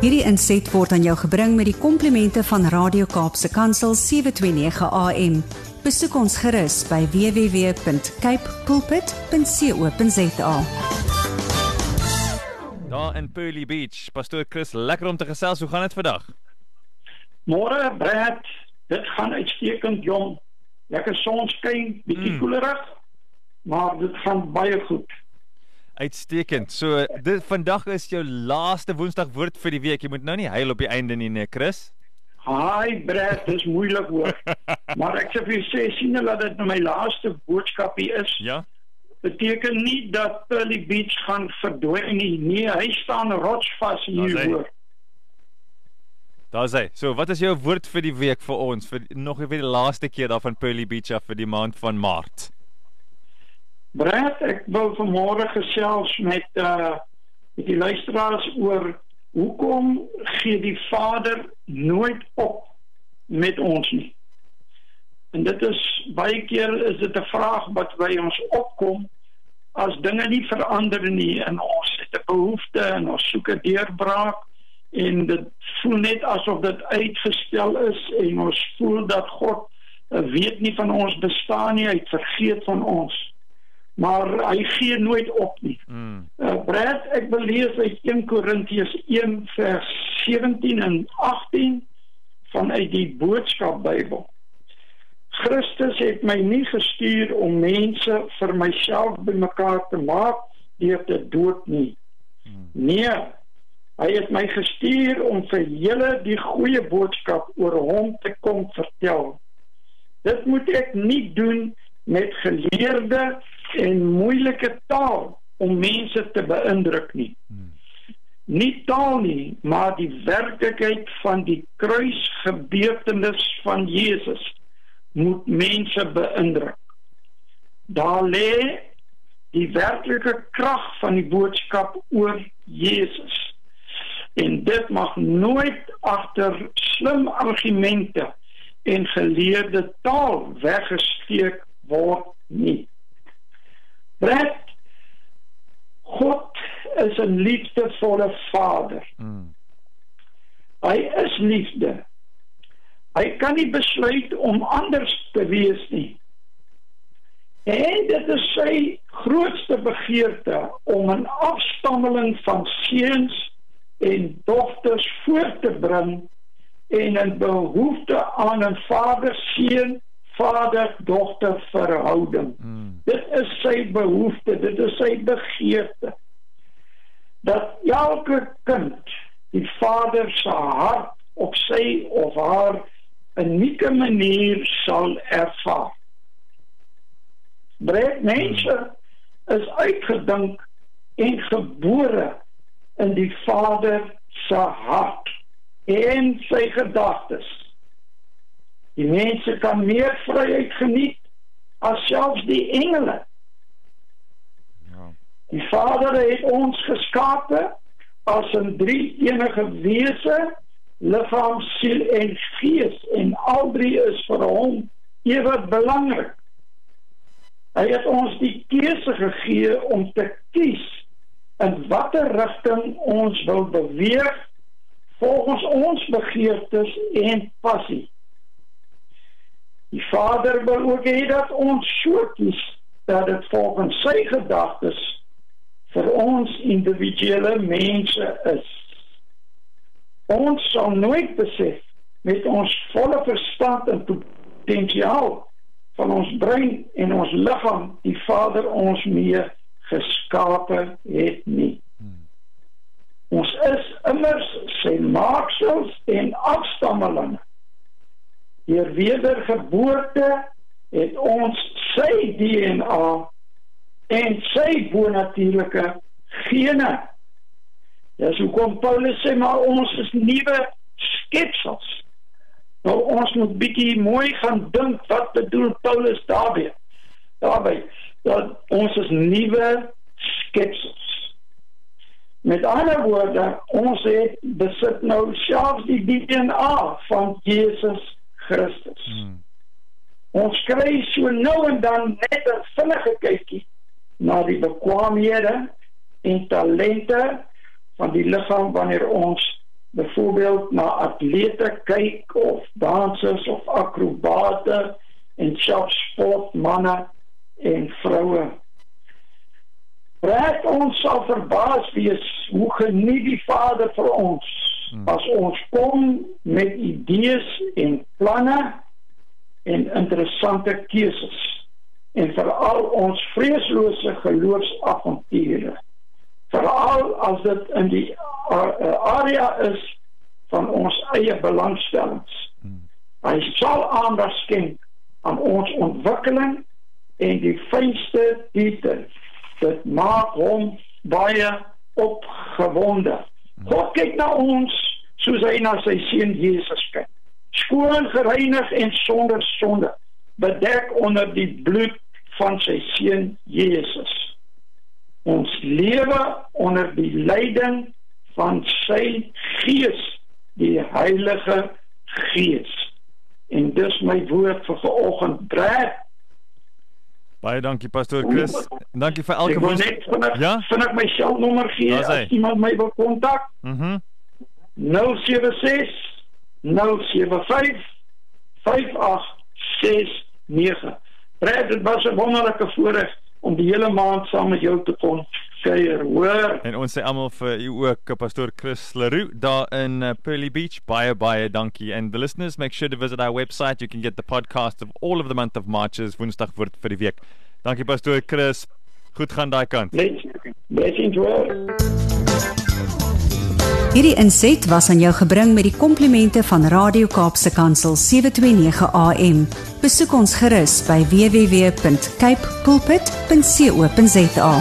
Hierdie inset word aan jou gebring met die komplimente van Radio Kaapse Kansel 729 AM. Besoek ons gerus by www.cape pulpit.co.za. Daar in Pearly Beach, pastoor Chris, lekker om te gesels. Hoe gaan dit vandag? Môre, Brad, dit gaan uitstekend jong. Lekker sonskyn, bietjie Mm. koelerig, maar dit gaan baie goed. Uitstekend. So, dit vandag is jou laaste Woensdag woord vir die week. Jy moet nou nie huil op die einde nie, nee, Chris. Haai, Brad, dis moeilik hoor. maar ek sê vir jou sê sien jy dat dit nou my laaste boodskapie is. Ja. Beteken nie dat Pearly Beach gaan verdwyn nie. Nee, hy staan rotsvas hier hoor. Daar's hy. So, wat is jou woord vir die week vir ons vir nog weer die laaste keer daar van Pearly Beach af vir die maand van Maart? Brad, ek wil vanmôre gesels met uh met die luisteraars oor hoekom gee die Vader nooit op met ons nie. En dit is baie keer is dit 'n vraag wat by ons opkom as dinge nie verander nie en ons het 'n behoefte en ons soek 'n deurbraak en dit voel net asof dit uitgestel is en ons voel dat God uh, weet nie van ons bestaan nie, hy het vergeet van ons maar hy gee nooit op nie. Mm. Uh, Brad, ek wil lees uit 1 Korintiërs 1 vers 17 en 18 vanuit die Boodskap Bybel. Christus het my nie gestuur om mense vir myself bymekaar te maak deur te dood nie. Nee, hy het my gestuur om vir julle die goeie boodskap oor hom te kom vertel. Dit moet ek nie doen met geleerde en moeilike taal om mense te beïndruk nie. Nie taal nie, maar die werklikheid van die kruisgebeurtenis van Jesus moet mense beïndruk. Daar lê die werklike krag van die boodskap oor Jesus. En dit mag nooit agter slim argumente en geleerde taal weggesteek word nie. Brett God is 'n liefdevolle Vader. Mm. Hy is liefde. Hy kan nie besluit om anders te wees nie. En dit is sy grootste begeerte om 'n afstammeling van seuns en dogters voor te bring en 'n behoefte aan 'n vader-seun, vader-dogter verhouding. Mm. Dit is sy behoefte, dit is sy begeerte. Dat elke kind die Vader se hart op sy of haar unieke manier sal ervaar. Breed mense is uitgedink en gebore in die Vader se hart en sy gedagtes. Die mense kan meer vryheid geniet as selfs die engele. Ja. Die Vader het ons geskape as 'n drie-enige wese, liggaam, siel en gees en al drie is vir hom ewe belangrik. Hy het ons die keuse gegee om te kies in watter rigting ons wil beweeg volgens ons begeertes en passie. Die Vader wil ook hê dat ons so kies dat dit volgens sy gedagtes vir ons individuele mense is. Ons sal nooit besef met ons volle verstand en potensiaal van ons brein en ons liggaam die Vader ons mee geskape het nie. Ons is immers sy maaksels en afstammelinge. Deur wedergeboorte het ons sy DNA en sy bonatuurlike gene. Dis hoekom Paulus sê maar ons is nuwe skepsels. Nou ons moet bietjie mooi gaan dink wat bedoel Paulus daarmee. Daarby dat ons is nuwe skepsels. Met ander woorde, ons het besit nou selfs die DNA van Jesus Christus. Mm. Ons kry so nou en dan net 'n vinnige kykie na die bekwaamhede en talente van die liggaam wanneer ons byvoorbeeld na atlete kyk of dansers of akrobate en selfs sportmense en vroue. Raak ons sal verbaas wees hoe geniet die Vader vir ons hmm. As ons kom met idees en planne en interessante keuses en veral ons vreeslose geloofsavonture veral as dit in die area is van ons eie belangstellings. Hmm. Hy sal aandag skenk aan ons ontwikkeling en die fynste details. Dit maak hom baie opgewonde. God kyk na ons soos hy na sy seun Jesus kyk. Skoon, gereinig en sonder sonde, bedek onder die bloed van sy seun Jesus. Ons lewe onder die leiding van sy Gees, die Heilige Gees. En dis my woord vir vanoggend, Brad. Baie dankie pastoor Chris. Dankie vir elke woord. Ja. Vind ek my selfnommer gee as iemand my wil kontak? Mhm. Mm 076 075 5869. Brad, dit was 'n wonderlike voorreg om die hele maand saam met jou te kon kuier, hoor. En ons sê almal vir u ook pastoor Chris Leroux daar in uh, Pearly Beach. Baie baie dankie. And the listeners make sure to visit our website. You can get the podcast of all of the month of March as Woensdag word vir die week. Dankie pastoor Chris. Goed gaan daai kant. Blessings hoor. Hierdie inset was aan jou gebring met die komplimente van Radio Kaapse Kansel 729 AM. Besoek ons gerus by www.cape pulpit.co.za.